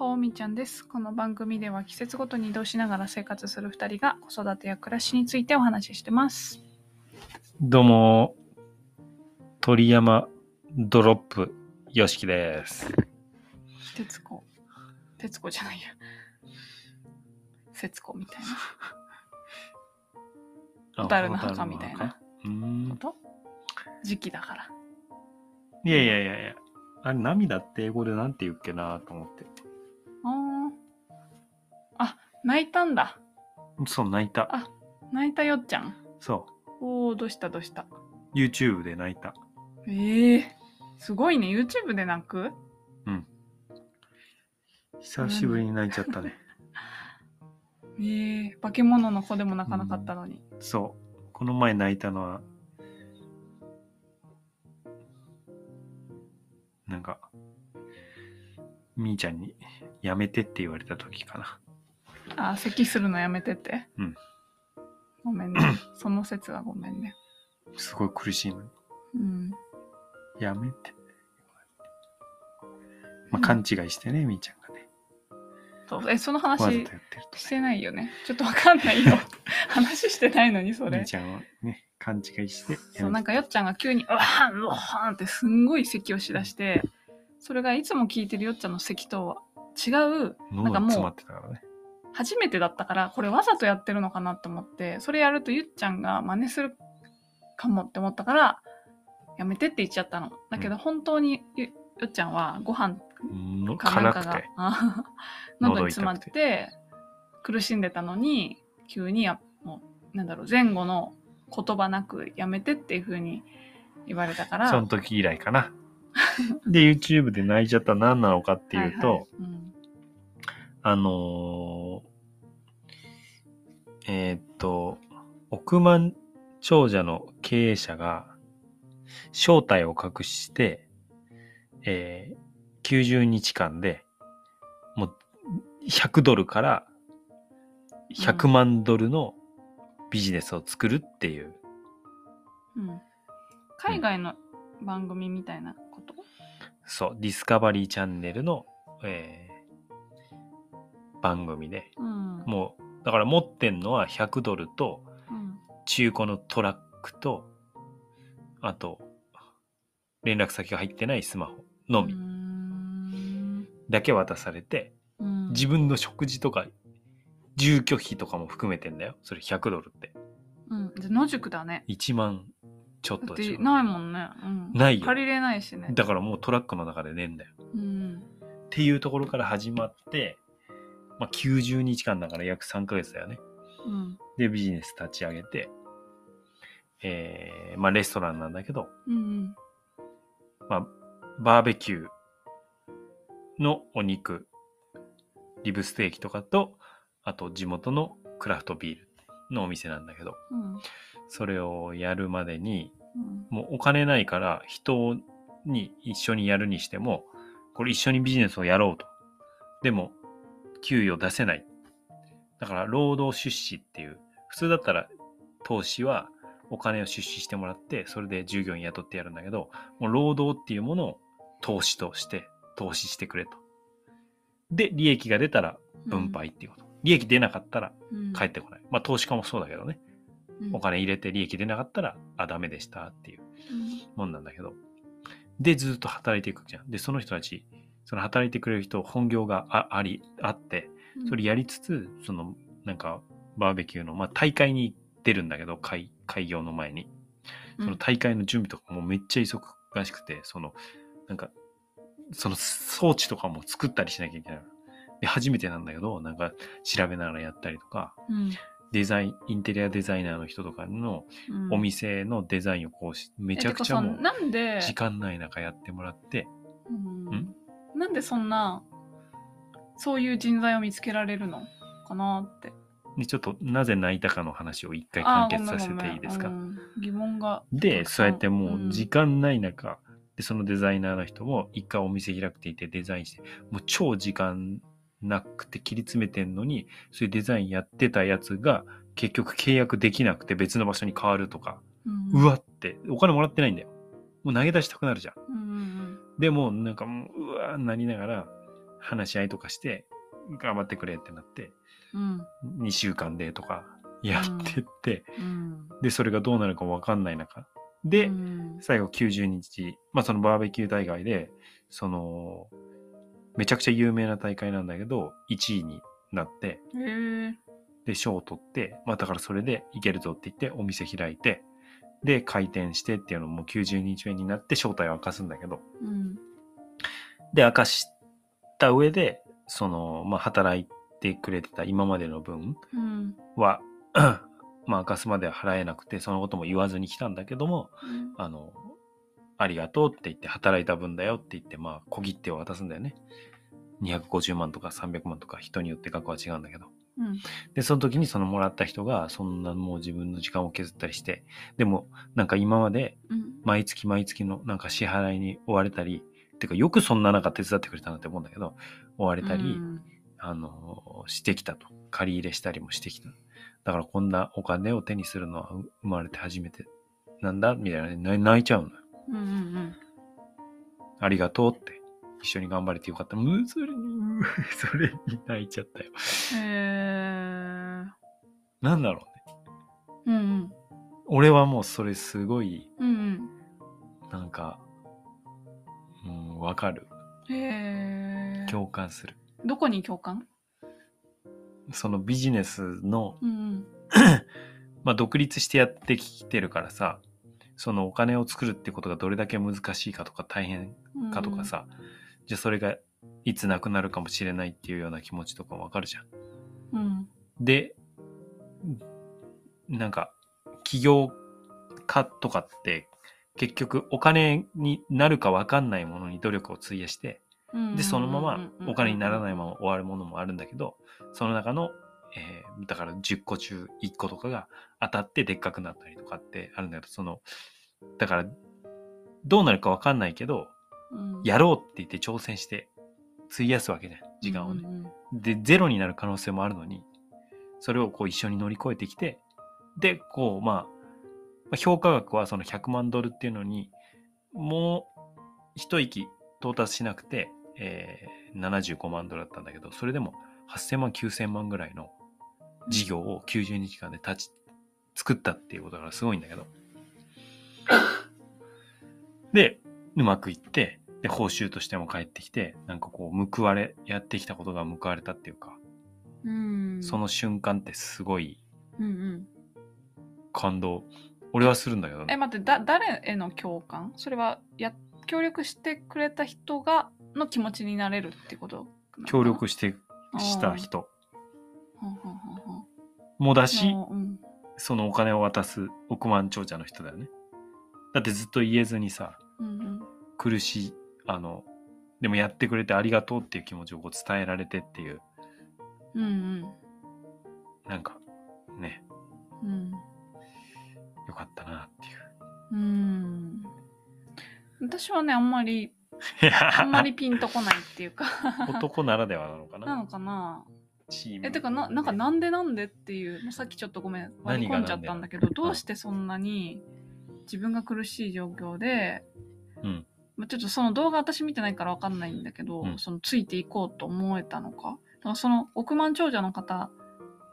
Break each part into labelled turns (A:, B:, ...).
A: ほーみーちゃんです。この番組では季節ごとに移動しながら生活する2人が子育てや暮らしについてお話ししてます。
B: どうも、鳥山ドロップよしきです。
A: 徹子。徹子じゃないや。節子みたいな。蛍の墓みたいな。こと？時期だから。
B: いやいやいやいや。あれ、涙って英語でなんて言うっけなと思って。
A: あ泣いたんだ。
B: そう、泣いた。
A: あ泣いたよっちゃん。
B: そ
A: おおどうしたどうした。
B: う。YouTube で泣いた。
A: ええすごいね。YouTube で泣く？
B: 久しぶりに泣いちゃったね。
A: ええ化け物の子でも泣かなかったのに。
B: そう。この前泣いたのは、なんか、みーちゃんにやめてって言われた時かな。
A: あ、咳するのやめてって。
B: うん。
A: ごめんね。その説はごめんね。
B: すごい苦しいのに。
A: うん。
B: やめて。まあ、勘違いしてね、みーちゃんがね。
A: そうえ、その
B: わざとや
A: 話
B: ってるとね。
A: してないよね。ちょっとわかんないよ。話してないのに、それ。
B: みーちゃんはね、勘違いして。
A: そう、なんかよっちゃんが急に、うわーん、うわーんってすんごい咳をしだして、それがいつも聞いてるよっちゃんの咳とは違う、
B: 脳
A: なんかもう
B: が詰まってたからね。
A: 初めてだったから、これわざとやってるのかなと思って、それやるとゆっちゃんが真似するかもって思ったから、やめてって言っちゃったの。だけど
B: うん
A: 本当にゆよっちゃんはご飯
B: の
A: かなんかが喉に詰まって苦しんでたのに急にやもうなんだろう前後の言葉なくやめてっていう風に言われたから
B: その時以来かな。で、YouTube で泣いちゃったら何なのかっていうと、
A: はいはいうん
B: あのーえーっと、億万長者の経営者が正体を隠して、えー90日間でもう100ドルから100万ドルのビジネスを作るっていう、
A: うん。海外の番組みたいなこと、
B: そう、ディスカバリーチャンネルの、えー番組で、
A: うん。
B: もう、だから持ってんのは100ドルと、
A: うん。
B: 中古のトラックと、あと、連絡先が入ってないスマホのみ。だけ渡されて、
A: うん。
B: 自分の食事とか、住居費とかも含めてんだよ。それ100ドルって。
A: うん。じゃ野宿だね。
B: 1万ちょっとでし
A: ないもんね、うん、
B: ないよ。
A: 借りれないしね。
B: だからもうトラックの中で寝んだよ。
A: うん。
B: っていうところから始まって、まあ、90日間だから約3ヶ月だよね。
A: うん
B: で、ビジネス立ち上げて、えー、まあ、レストランなんだけど、
A: うん
B: まあ、バーベキューのお肉、リブステーキとかと、あと地元のクラフトビールのお店なんだけど、
A: うん
B: それをやるまでに、
A: うん
B: もうお金ないから人に一緒にやるにしても、これ一緒にビジネスをやろうと。でも、給与出せない。だから、労働出資っていう、普通だったら投資はお金を出資してもらって、それで従業員雇ってやるんだけど、もう労働っていうものを投資として、投資してくれと。で、利益が出たら分配っていうこと。利益出なかったら
A: うん
B: 返ってこない。まあ投資家もそうだけどね。
A: うん
B: お金入れて利益出なかったら、あ、ダメでしたっていう
A: うん
B: もんなんだけど。で、ずっと働いていくじゃん。で、その人たち、その働いてくれる人、本業がああり、あって、それやりつつ、その、なんか、バーベキューの、まあ、大会に出るんだけど、開、開業の前に。その大会の準備とかもめっちゃ忙しくて、その、なんか、その装置とかも作ったりしなきゃいけない。で、初めてなんだけど、なんか、調べながらやったりとか、
A: うん。
B: デザイン、インテリアデザイナーの人とかの
A: うん。
B: お店のデザインをこうし、めちゃくちゃもう、
A: なんで？
B: 時間ない中やってもらって、
A: うん。
B: ん？
A: なんでそんなそういう人材を見つけられるのかなって。
B: でちょっとなぜ泣いたかの話を一回完結させていいですか？
A: うん疑問が
B: で、そうやってもう時間ない中、で、そのデザイナーの人も一回お店開くって言ってデザインして、もう超時間なくて切り詰めてんのに、そういうデザインやってたやつが結局契約できなくて別の場所に変わるとか、
A: うん。
B: うわって、お金もらってないんだよ。もう投げ出したくなるじゃん。
A: うんうん
B: でも、なんかもう、うわーなりながら、話し合いとかして頑張ってくれってなって
A: うん。
B: 2週間でとかやってって、
A: うん。
B: でそれがどうなるか分かんない中で、
A: うん。
B: 最後90日、まあ、そのバーベキュー大会でそのめちゃくちゃ有名な大会なんだけど1位になってで賞を取って、まあ、だからそれでいけるぞって言ってお店開いてで開店してっていうのも90日目になって正体を明かすんだけど。
A: うん。
B: で明かした上でその、まあ、働いてくれてた今までの分
A: うん。
B: は まあ明かすまでは払えなくてそのことも言わずに来たんだけどもあのありがとうって言って働いた分だよって言ってまあ小切手を渡すんだよね。250万とか300万とか人によって額は違うんだけど
A: うん。
B: でその時にそのもらった人がそんなもう自分の時間を削ったりしてでもなんか今まで
A: うん。
B: 毎月毎月のなんか支払いに追われたりてかよくそんな中手伝ってくれたなって思うんだけど追われたり、
A: うん。
B: あのしてきたと。借り入れしたりもしてきた。だからこんなお金を手にするのはう生まれて初めてなんだみたいなね泣泣いちゃうのよ。
A: うんうん。
B: ありがとうって一緒に頑張れてよかった。むそれにうそれに泣いちゃったよ。
A: うんへえ
B: なんだろうね。
A: うんうん。
B: 俺はもうそれすごい
A: うんうん。
B: なんかうんわかる。
A: へえ
B: 共感する。
A: どこに共感？
B: そのビジネスの
A: うん
B: まあ独立してやってきてるからさそのお金を作るってことがどれだけ難しいかとか大変
A: うん
B: かとかさ、じゃあそれがいつなくなるかもしれないっていうような気持ちとかわかるじゃん。
A: うん。
B: でなんか起業家とかって結局お金になるかわかんないものに努力を費やして
A: うん。
B: でそのままお金にならない
A: い
B: まま終わるものもあるんだけどその中の、えーだから10個中1個とかが当たってでっかくなったりとかってあるんだけどそのだからどうなるかわかんないけどやろうって言って挑戦して費やすわけじゃん時間をね。でゼロになる可能性もあるのにそれをこう一緒に乗り越えてきてでこうまあまあ評価額はその100万ドルっていうのにもう一息到達しなくて、えー75万ドルだったんだけどそれでも8000万9000万ぐらいの事業を90日間で立ち作ったっていうことだからすごいんだけどでうまくいってで報酬としても返ってきてなんかこう報われやってきたことが報われたっていうか、
A: うん。
B: その瞬間ってすごい
A: うんうん。
B: 感動。俺はするんだけど
A: え待ってだ誰への共感？それはや協力してくれた人がの気持ちになれるってこと？
B: 協力してした人。もだし
A: のうん。
B: そのお金を渡す億万長者の人だよね。だってずっと言えずにさ
A: うん。
B: 苦しいあのでもやってくれてありがとうっていう気持ちをこう伝えられてっていう。
A: うんうん。
B: なんかね。
A: うん。
B: よかったなっていう。
A: うん。私はねあんまり あんまりピンとこないっていうか。
B: 男ならではなのかな。
A: なのかな。
B: チーム。
A: えてかななんかなんでなんでっていうもうさっきちょっとごめん割り込んじゃったんだけどどうしてそんなに自分が苦しい状況で、
B: うん
A: まあ、ちょっとその動画私見てないからわかんないんだけど、
B: うん。
A: そのついていこうと思えたのか？だからその億万長者の方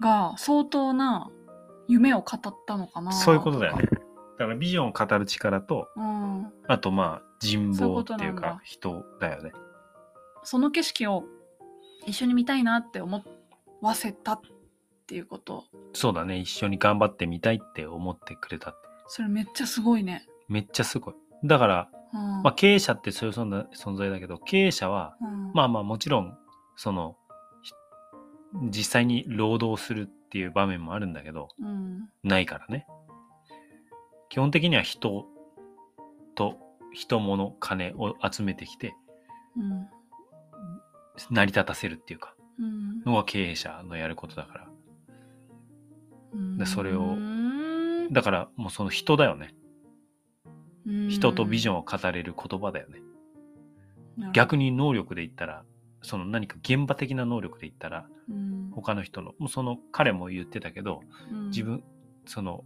A: が相当な夢を語ったのかな？
B: そういうことだよね。だからビジョンを語る力と
A: うん、
B: あとまあ人望っていうか人だよね。
A: その景色を一緒に見たいなって思わせたっていうこと。
B: そうだね。一緒に頑張ってみたいって思ってくれたって。
A: それめっちゃすごいね。
B: めっちゃすごい。だから、
A: うん
B: まあ、経営者ってそういう存在だけど経営者は
A: うん。
B: まあまあもちろんそのひ実際に労働するっていう場面もあるんだけど
A: うん。
B: ないからね。基本的には人と人物金を集めてきて
A: うん。
B: 成り立たせるっていうか
A: うん。
B: のが経営者のやることだから。
A: うん。
B: でそれを
A: うん。
B: だからもうその人だよね。
A: うん
B: 人とビジョンを語れる言葉だよね逆に能力で言ったらその何か現場的な能力で言ったら
A: うん
B: 他の人のもうその彼も言ってたけど
A: うん
B: 自分その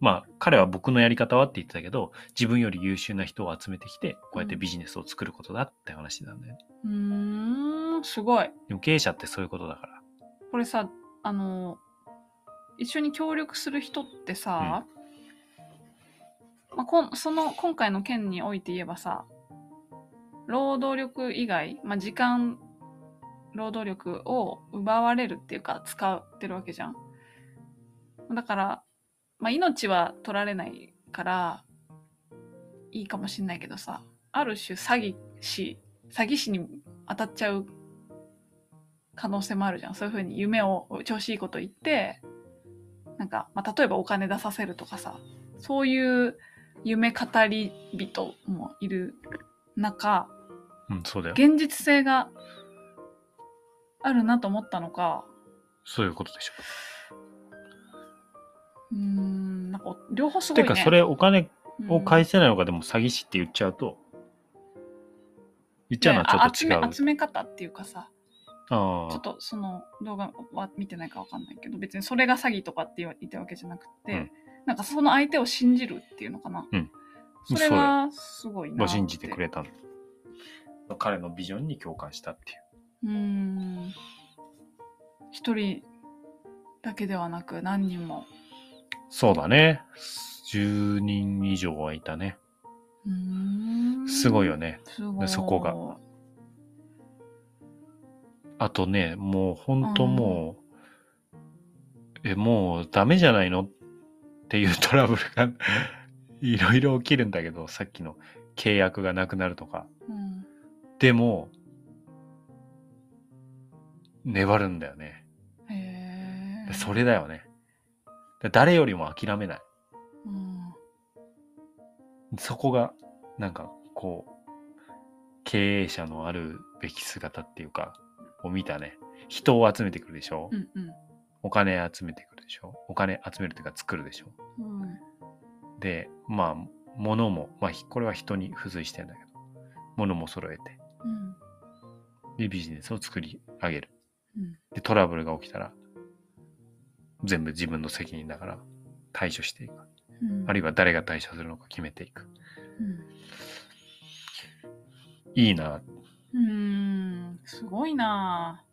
B: まあ彼は僕のやり方はって言ってたけど自分より優秀な人を集めてきてこうやってビジネスを作ることだって話なんだよね。
A: うーん、すごい。
B: でも経営者ってそういうことだから。
A: これさ、あの、一緒に協力する人ってさ、まあ、こその今回の件において言えばさ、労働力以外、まあ、時間、労働力を奪われるっていうか使ってるわけじゃん。だから、まあ、命は取られないからいいかもしんないけどさ、ある種詐欺師、詐欺師に当たっちゃう可能性もあるじゃん。そういうふうに夢を調子いいこと言って、なんか、まあ、例えばお金出させるとかさ、そういう夢語り人もいる中、
B: うん、そうだよ。
A: 現実性があるなと思ったのか、
B: そういうことでしょ。
A: うーん、なんか両方すごいね。
B: てかそれお金を返
A: し
B: せないのがでも詐欺師って言っちゃうと、言っちゃうのはちょっと違う。
A: 集め集め方っていうかさ、ちょ
B: あ
A: っとその動画は見てないかわかんないけど、別にそれが詐欺とかって言ってるわけじゃなくて、
B: うん
A: なんかその相手を信じるっていうのかな。
B: うん
A: それがすごいな。
B: 信じてくれたの。彼のビジョンに共感したっていう。
A: うーん。一人だけではなく何人も。
B: そうだね。10人以上はいたね。
A: うーん
B: すごいよね。
A: すごい。
B: そこがあとね、もう本当もう、え、もうダメじゃないのっていうトラブルがいろいろ起きるんだけど、さっきの契約がなくなるとか。
A: うん。
B: でも、粘るんだよね。
A: へえ。
B: それだよね。で誰よりも諦めない。
A: うん。
B: そこが、なんか、こう、経営者のあるべき姿っていうか、を見たね。人を集めてくるでしょ、
A: うんうん。
B: お金集めてくるでしょ？お金集めるというか作るでしょ？
A: うん。
B: で、まあ、物も、まあ、ひこれは人に付随してんだけど、物も揃えて、
A: うん。
B: で、ビジネスを作り上げる。
A: うん。
B: で、トラブルが起きたら、全部自分の責任だから対処していく。
A: うん。
B: あるいは誰が対処するのか決めていく。
A: うん。
B: いいな。
A: うーん、すごいなぁ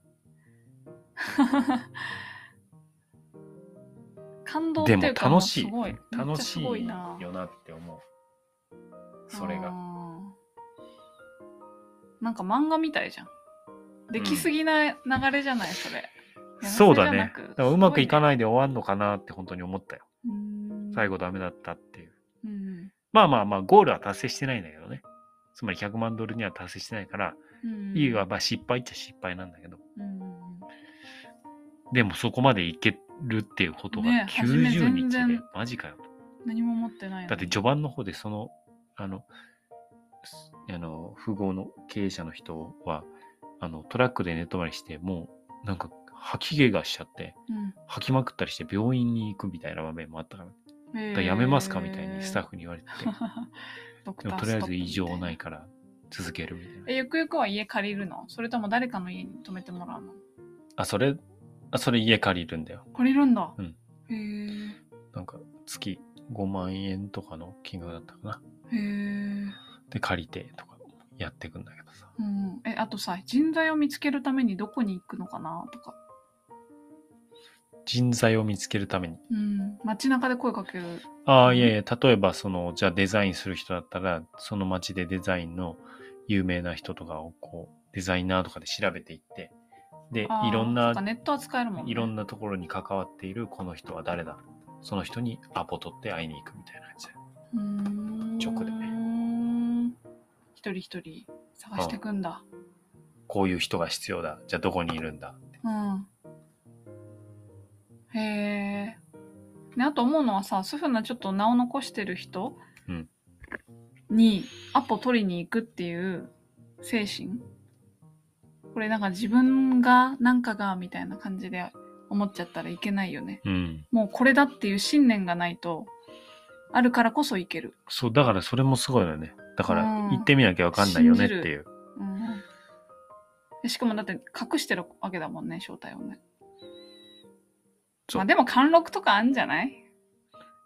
A: 感動っていうか
B: でも楽しい
A: すごい
B: 楽しいよなって思う。それが。
A: なんか漫画みたいじゃん。できすぎな流れじゃない、それ。
B: そうだね。だからうまくいか
A: い。
B: ないで終わんのかなって本当に思ったよ。最後ダメだったっていう。
A: うん
B: まあまあまあ、ゴールは達成してないんだけどね。つまり100万ドルには達成してないから、
A: うん
B: いいはまあ失敗っちゃ失敗なんだけど。
A: うん
B: でもそこまでいけるっていうことが
A: ね初め
B: 90日で
A: 全然、
B: マジかよと。
A: 何も持ってないの
B: だって序盤の方でその、あの、すあの、富豪の経営者の人は、あの、トラックで寝泊まりして、もう、なんか、吐き気がしちゃって、
A: うん
B: 吐きまくったりして病院に行くみたいな場面もあったから、だからやめますかみたいにスタッフに言われてて、
A: ドク
B: で
A: ター
B: もとりあえず異常ないから続けるみたいな。
A: え、ゆくゆくは家借りるのそれとも誰かの家に泊めてもらうの
B: あ、それ、あ、それ家借りるんだよ。
A: 借りるんだ。
B: うん
A: へえ。
B: なんか、月5万円とかの金額だったかな。
A: へえ。
B: で、借りてとかやっていくんだけどさ。
A: うん。え、あとさ、人材を見つけるためにどこに行くのかなとか。
B: 人材を見つけるために。
A: うん。街中で声かける。
B: ああ、いやいや、例えば、その、じゃあデザインする人だったら、その街でデザインの有名な人とかをこう、デザイナーとかで調べていって、でいろんな
A: ネットは使えるもんね。
B: いろんなところに関わっているこの人は誰だ？その人にアポ取って会いに行くみたいなやつ。
A: うーん。
B: 直でね
A: ね。一人一人探していくんだ。
B: こういう人が必要だ。じゃあどこにいるんだ？
A: うん。へえ。ね、あと思うのはさ、そういうふうなちょっと名を残してる人
B: うん
A: にアポ取りに行くっていう精神これなんか自分がなんかがみたいな感じで思っちゃったらいけないよね。
B: うん。
A: もうこれだっていう信念がないと、あるからこそいける。
B: そう、だからそれもすごいよね。だから
A: うん
B: 行ってみなきゃわかんないよねっていう。
A: うんでしかもだって隠してるわけだもんね、正体をね。
B: そう
A: まあでも貫禄とかあるんじゃない？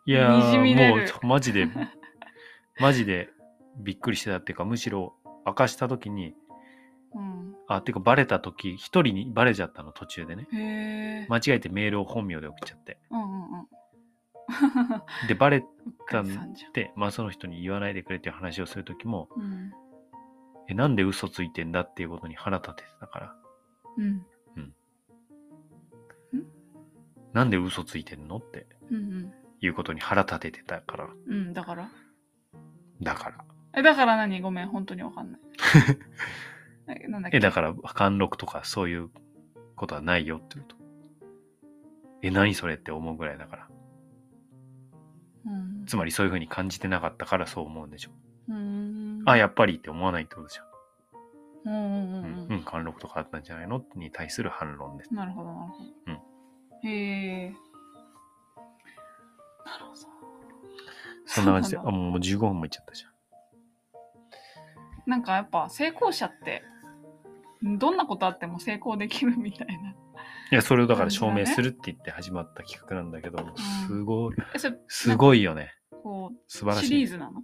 B: いや
A: にじみ出
B: ー、も
A: る
B: う、マジで、マジでびっくりしてたっていうか、むしろ明かした時に、
A: うん。
B: あ、っていうかバレた時、一人にバレちゃったの途中でね。間違えてメールを本名で送っちゃって。
A: うんうんうん。
B: で、バレたん。で、まあその人に言わないでくれっていう話をする時も、
A: うん。
B: え、なんで嘘ついてんだっていうことに腹立ててたから、
A: うん。
B: なんで嘘ついてんのって
A: うん
B: いうことに腹立ててたから、
A: うん。うん、だから？
B: だから。
A: え、だから何？ごめん、本当にわかんない。えなんだっけ？
B: え、だから、貫禄とかそういうことはないよってこと。え、何それって思うぐらいだから。
A: うん。
B: つまりそういうふうに感じてなかったからそう思うんでしょ。
A: うーん。
B: あ、やっぱりって思わないってことじゃん。
A: うんうんうん
B: うん、
A: う
B: うん、貫禄とかあったんじゃないの？に対する反論です。
A: ん。なるほど、なるほど。へえ。なるほど。
B: そんな感じで、
A: そうなんだ
B: あ、もう15分もいっちゃったじゃん。
A: なんかやっぱ成功者って、どんなことあっても成功できるみたいな。
B: いや、それをだから証明するって言って始まった企画なんだけど、すごい、すごいよね。
A: こう、
B: 素晴らしい。
A: シリーズなの？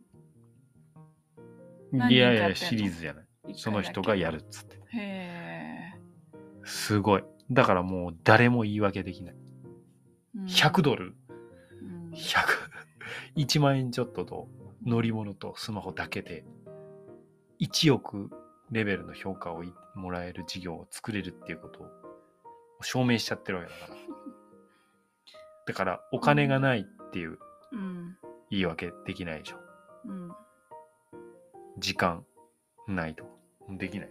A: 何
B: いやいや、シリーズじゃない。その人がやるっつって。
A: へえ。
B: すごい。だからもう誰も言い訳できない。
A: うん
B: 100ドル、
A: うん
B: 100、1万円ちょっとと乗り物とスマホだけで、1億レベルの評価をいもらえる事業を作れるっていうことを証明しちゃってるわけだから。だから、お金がないっていう
A: うん。
B: 言い訳できないでしょ。
A: うん。
B: 時間ないと。できない。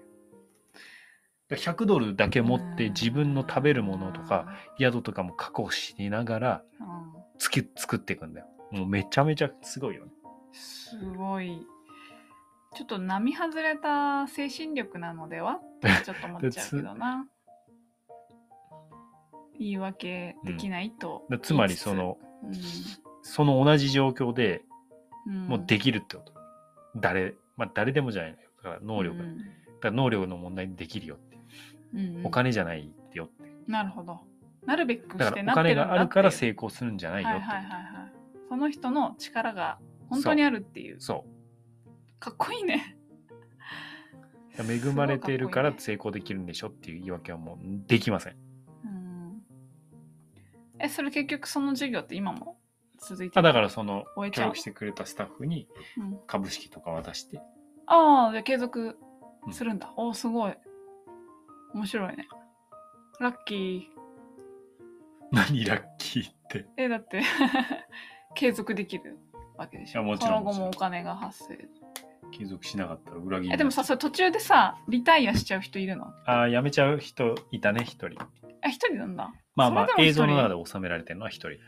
B: だから100ドルだけ持って自分の食べるものとか、宿とかも確保しながら
A: うん。
B: つき作っていくんだよ。もうめちゃめちゃすごいよね。
A: すごい。ちょっと並外れた精神力なのでは？っ てちょっと思っちゃうけどな。言い訳できないと
B: だつまりその、
A: 言い
B: その同じ状況でもうできるってこと。誰、まあ誰でもじゃないのよ。だから能力。だから能力の問題にできるよって。
A: うんうん
B: お金じゃないよって。
A: なるほど。なるべくしてなってるんだ
B: 金があるから成功するんじゃないよって
A: はいはいはいはい。その人の力が本当にあるっていう。
B: そ
A: かっこいいね。
B: う。恵まれているから成功できるんでしょっていう言い訳はもうできません。
A: うんえ、それ結局その授業って今も続いて
B: あ
A: る
B: だからその協力してくれたスタッフに
A: うん
B: 株式とか渡して、
A: ああ、じゃあ継続するんだ。おお、すごい。面白いね。ラッキ
B: 何ラッキーって。
A: ー。え、だって、継続できるわけでしょ。
B: もちろん
A: その後もお金が発生。
B: 継続しなかったら裏切り
A: え、でもさ、それ途中でさ、リタイアしちゃう人いるの？
B: ああ、辞めちゃう人いたね、一人。
A: え、一人なんだ。
B: まあまあ映像の中で収められてるのは一人だよ。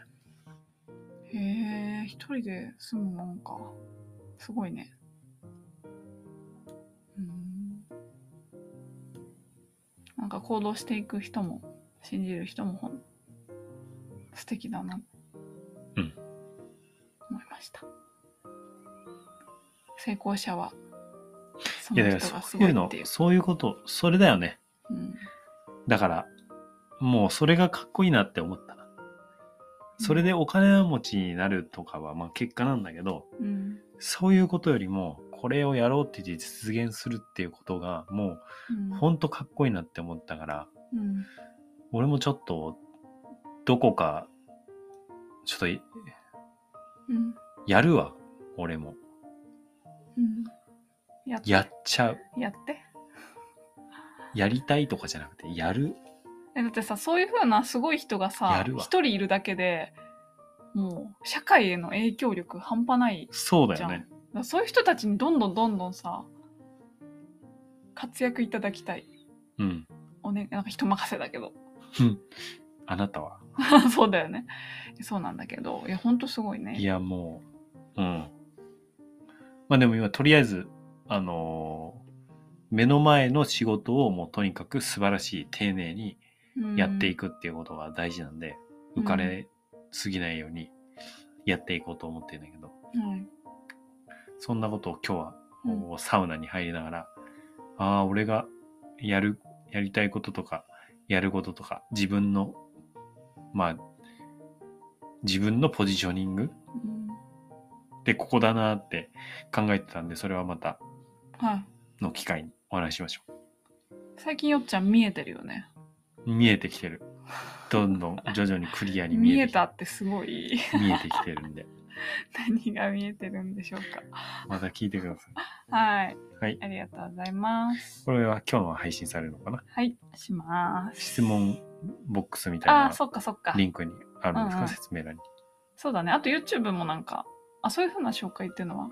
A: へえ、一人で住むもんか。すごいね。うん。なんか行動していく人も、信じる人もほん、素敵だな。
B: うん。
A: 思いました。成功者は、そ
B: いや
A: の人がす
B: そういうの
A: ごいっていう。、
B: そういうこと、それだよね。
A: うん。
B: だから、もうそれがかっこいいなって思ったな。それでお金持ちになるとかはまあ結果なんだけど、
A: うん。
B: そういうことよりも、これをやろうって実現するっていうことが、も
A: う
B: ほんとかっこいいなって思ったから、
A: うん。
B: 俺もちょっと、どこか、ちょっとい
A: うん。
B: やるわ、俺も。
A: うん。やって。
B: やっちゃう。
A: やって。
B: やりたいとかじゃなくて、やる。
A: えだってさそういう風なすごい人が
B: や
A: さ
B: るわ
A: 一人いるだけでもう社会への影響力半端ないじゃん、
B: そうだよね。
A: だからそういう人たちにどんどんどんどんさ活躍いただきたい
B: うん。
A: おねなんか人任せだけど
B: あなたは。
A: そうだよねそうなんだけどいやほんとすごいね
B: いや、もう、うん。まあでも今、とりあえず、あのー目の前の仕事をもうとにかく素晴らしい、丁寧にやってい
A: く、
B: くっていうことが大事なんで、
A: うん。
B: 浮かれすぎないようにやっていこうと思ってるんだけど、
A: うん
B: そんなことを今日は
A: うん。
B: こうサウナに入りながら、ああ、俺がやる、やりたいこととか、やることとか、自分の、まあ、自分のポジショニングで、ここだなって考えてたんで、それはまた
A: はい。
B: の機会にお話ししましょ
A: 最近よっちゃん見えてるよね。
B: う。見えてきてる。どんどん徐々にクリアに見
A: 見え
B: えてきて
A: たってすごい。
B: 見えてきてるんで、
A: 何が見えてるんでしょう
B: また聞いてください。
A: か。はい。
B: はい。
A: ありがとうございます。
B: これは今日の配信されるのかな？
A: はい。します。
B: 質問ボックスみたいな
A: ああ、そっかそっか。
B: リンクにあるんですか、
A: うんうん
B: 説明欄に。
A: そうだね。あと YouTube もなんか、あ、そういう風な紹介っていうのは？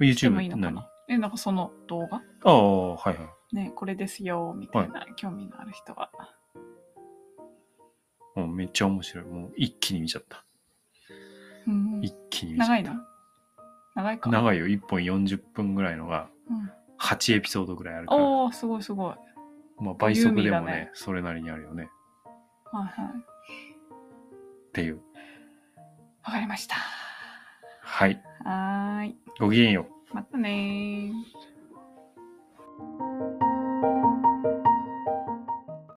A: して
B: YouTube
A: もいいのかな？え、なんかその動画？
B: ああ、はいはい。
A: ね、これですよ、みたいな興味のある人は。
B: もうめっちゃ面白い。もう一気に見ちゃった。
A: うん
B: 一気に見ちゃった。
A: 長いの長いか。
B: 長いよ。1本40分ぐらいのが
A: うん、
B: 8エピソードぐらいあるから。
A: おー、すごいすごい。
B: まあ倍速でもね
A: ボリューミーだね
B: それなりにあるよね。
A: はいはい。
B: っていう。
A: わかりました。
B: はい。
A: はーい。
B: ごきげんよう。
A: またねー。